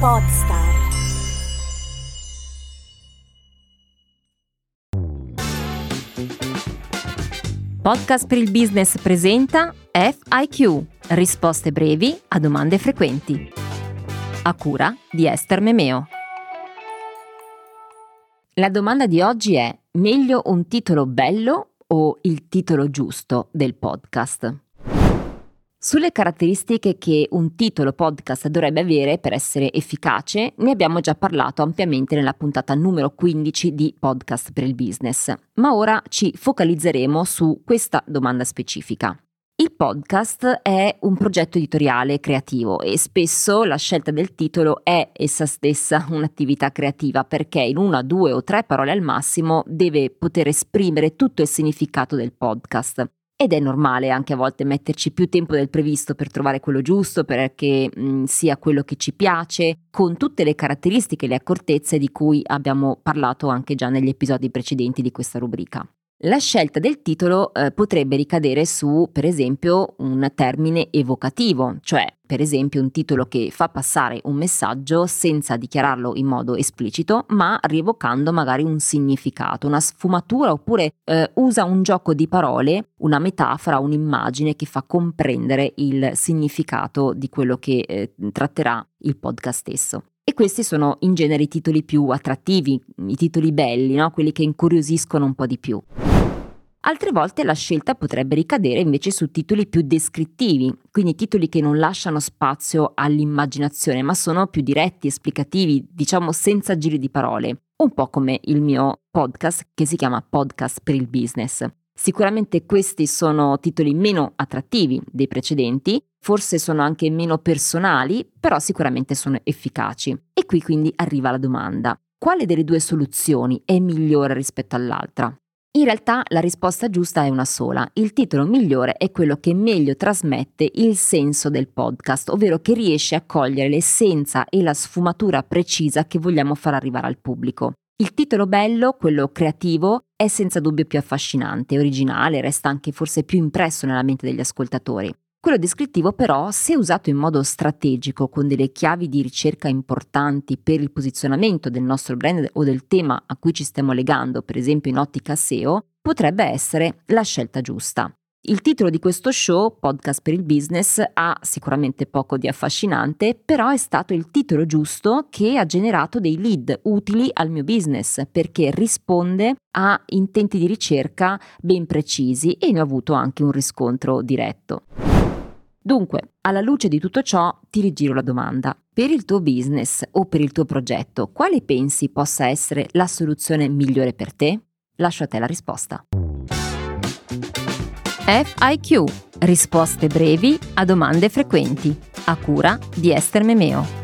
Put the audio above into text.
Podstar. Podcast per il business presenta FIQ, risposte brevi a domande frequenti. A cura di Esther Memeo. La domanda di oggi è: meglio un titolo bello o il titolo giusto del podcast? Sulle caratteristiche che un titolo podcast dovrebbe avere per essere efficace ne abbiamo già parlato ampiamente nella puntata numero 15 di Podcast per il Business, ma ora ci focalizzeremo su questa domanda specifica. Il podcast è un progetto editoriale creativo e spesso la scelta del titolo è essa stessa un'attività creativa perché in una, due o tre parole al massimo deve poter esprimere tutto il significato del podcast ed è normale anche a volte metterci più tempo del previsto per trovare quello giusto, perché mh, sia quello che ci piace, con tutte le caratteristiche e le accortezze di cui abbiamo parlato anche già negli episodi precedenti di questa rubrica. La scelta del titolo eh, potrebbe ricadere su, per esempio, un termine evocativo, cioè per esempio un titolo che fa passare un messaggio senza dichiararlo in modo esplicito, ma rievocando magari un significato, una sfumatura oppure eh, usa un gioco di parole, una metafora, un'immagine che fa comprendere il significato di quello che eh, tratterà il podcast stesso. E questi sono in genere i titoli più attrattivi, i titoli belli, no? quelli che incuriosiscono un po' di più. Altre volte la scelta potrebbe ricadere invece su titoli più descrittivi, quindi titoli che non lasciano spazio all'immaginazione, ma sono più diretti, esplicativi, diciamo senza giri di parole, un po' come il mio podcast che si chiama Podcast per il Business. Sicuramente questi sono titoli meno attrattivi dei precedenti, forse sono anche meno personali, però sicuramente sono efficaci. E qui quindi arriva la domanda. Quale delle due soluzioni è migliore rispetto all'altra? In realtà la risposta giusta è una sola. Il titolo migliore è quello che meglio trasmette il senso del podcast, ovvero che riesce a cogliere l'essenza e la sfumatura precisa che vogliamo far arrivare al pubblico. Il titolo bello, quello creativo, è senza dubbio più affascinante, originale, resta anche forse più impresso nella mente degli ascoltatori. Quello descrittivo però, se usato in modo strategico, con delle chiavi di ricerca importanti per il posizionamento del nostro brand o del tema a cui ci stiamo legando, per esempio in ottica SEO, potrebbe essere la scelta giusta. Il titolo di questo show, Podcast per il Business, ha sicuramente poco di affascinante, però è stato il titolo giusto che ha generato dei lead utili al mio business perché risponde a intenti di ricerca ben precisi e ne ho avuto anche un riscontro diretto. Dunque, alla luce di tutto ciò, ti rigiro la domanda. Per il tuo business o per il tuo progetto, quale pensi possa essere la soluzione migliore per te? Lascio a te la risposta. FIQ. Risposte brevi a domande frequenti. A cura di Esther Memeo.